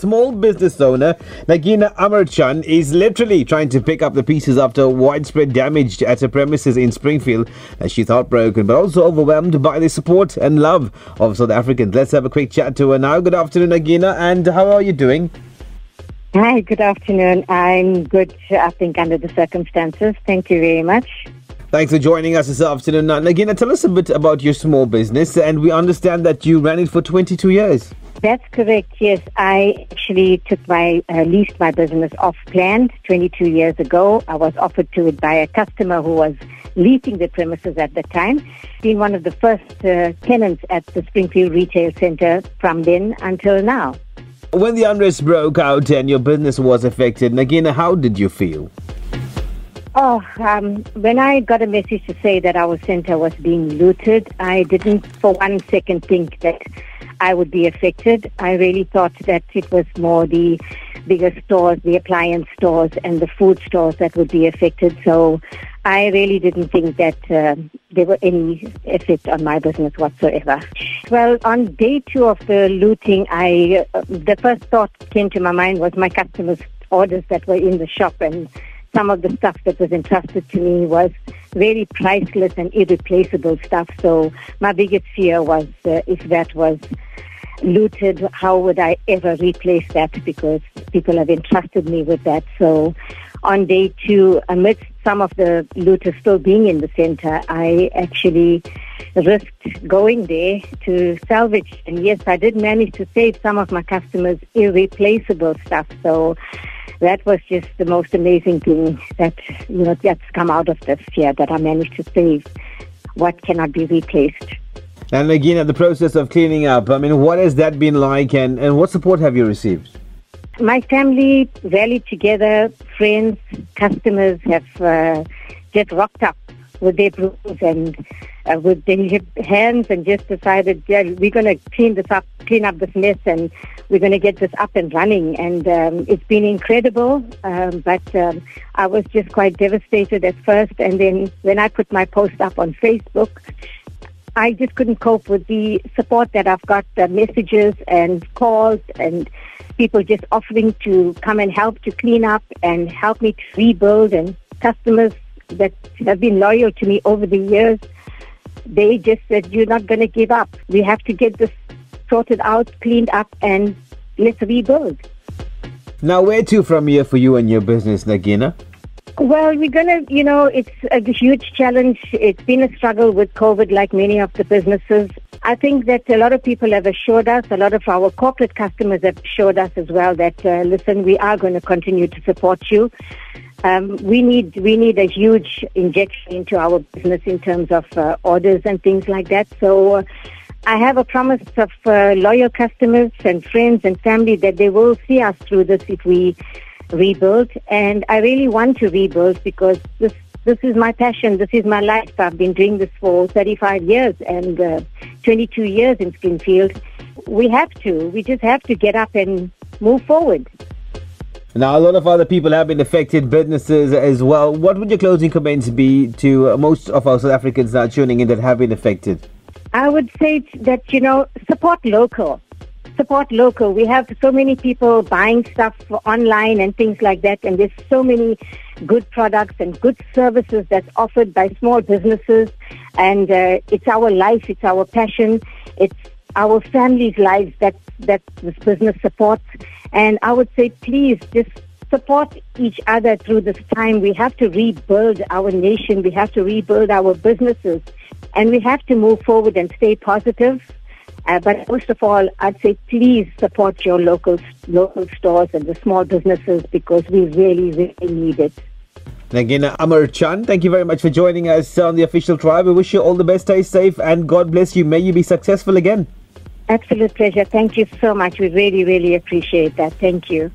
Small business owner Nagina Amarchand is literally trying to pick up the pieces after widespread damage at her premises in Springfield. She's heartbroken but also overwhelmed by the support and love of South Africans. Let's have a quick chat to her now. Good afternoon, Nagina, and how are you doing? Hi, good afternoon. I'm good, I think, under the circumstances. Thank you very much. Thanks for joining us this afternoon. Nagina, tell us a bit about your small business, and we understand that you ran it for 22 years. That's correct. Yes, I actually took my uh, leased my business off plan 22 years ago. I was offered to it by a customer who was leasing the premises at the time. Been one of the first uh, tenants at the Springfield Retail Centre from then until now. When the unrest broke out and your business was affected, Nagina, how did you feel? Oh, um, when I got a message to say that our center was being looted, I didn't for one second think that I would be affected. I really thought that it was more the bigger stores, the appliance stores, and the food stores that would be affected. So I really didn't think that uh, there were any effect on my business whatsoever. Well, on day two of the looting, I uh, the first thought came to my mind was my customers' orders that were in the shop and some of the stuff that was entrusted to me was very priceless and irreplaceable stuff. So my biggest fear was uh, if that was looted, how would I ever replace that? Because people have entrusted me with that. So on day two, amidst some of the looters still being in the center, I actually risked going there to salvage. And yes, I did manage to save some of my customers' irreplaceable stuff. So that was just the most amazing thing that you know that's come out of this year that I managed to save what cannot be replaced. And again, at the process of cleaning up, I mean, what has that been like, and, and what support have you received? My family rallied together, friends, customers have uh, just rocked up with their brooms and uh, with their hands and just decided, yeah, we're going to clean this up, clean up this mess, and we're going to get this up and running. And um, it's been incredible, um, but um, I was just quite devastated at first. And then when I put my post up on Facebook, I just couldn't cope with the support that I've got, the messages and calls and people just offering to come and help to clean up and help me to rebuild and customers that have been loyal to me over the years, they just said, you're not going to give up. We have to get this sorted out, cleaned up, and let's rebuild. Now, where to from here for you and your business, Nagina? Well, we're going to, you know, it's a huge challenge. It's been a struggle with COVID, like many of the businesses. I think that a lot of people have assured us, a lot of our corporate customers have assured us as well that, uh, listen, we are going to continue to support you. Um, we need we need a huge injection into our business in terms of uh, orders and things like that. So uh, I have a promise of uh, loyal customers and friends and family that they will see us through this if we rebuild. And I really want to rebuild because this this is my passion. This is my life. I've been doing this for 35 years and uh, 22 years in Springfield. We have to. We just have to get up and move forward. Now, a lot of other people have been affected, businesses as well. What would your closing comments be to uh, most of our South Africans that are tuning in that have been affected? I would say that, you know, support local. Support local. We have so many people buying stuff online and things like that, and there's so many good products and good services that's offered by small businesses. And uh, it's our life, it's our passion, it's our families' lives that, that this business supports. And I would say, please just support each other through this time. We have to rebuild our nation. We have to rebuild our businesses. And we have to move forward and stay positive. Uh, but most of all, I'd say please support your local local stores and the small businesses because we really, really need it. Again, Amarchand, thank you very much for joining us on the official tribe. We wish you all the best. Stay safe and God bless you. May you be successful again. Absolute pleasure. Thank you so much. We really, really appreciate that. Thank you.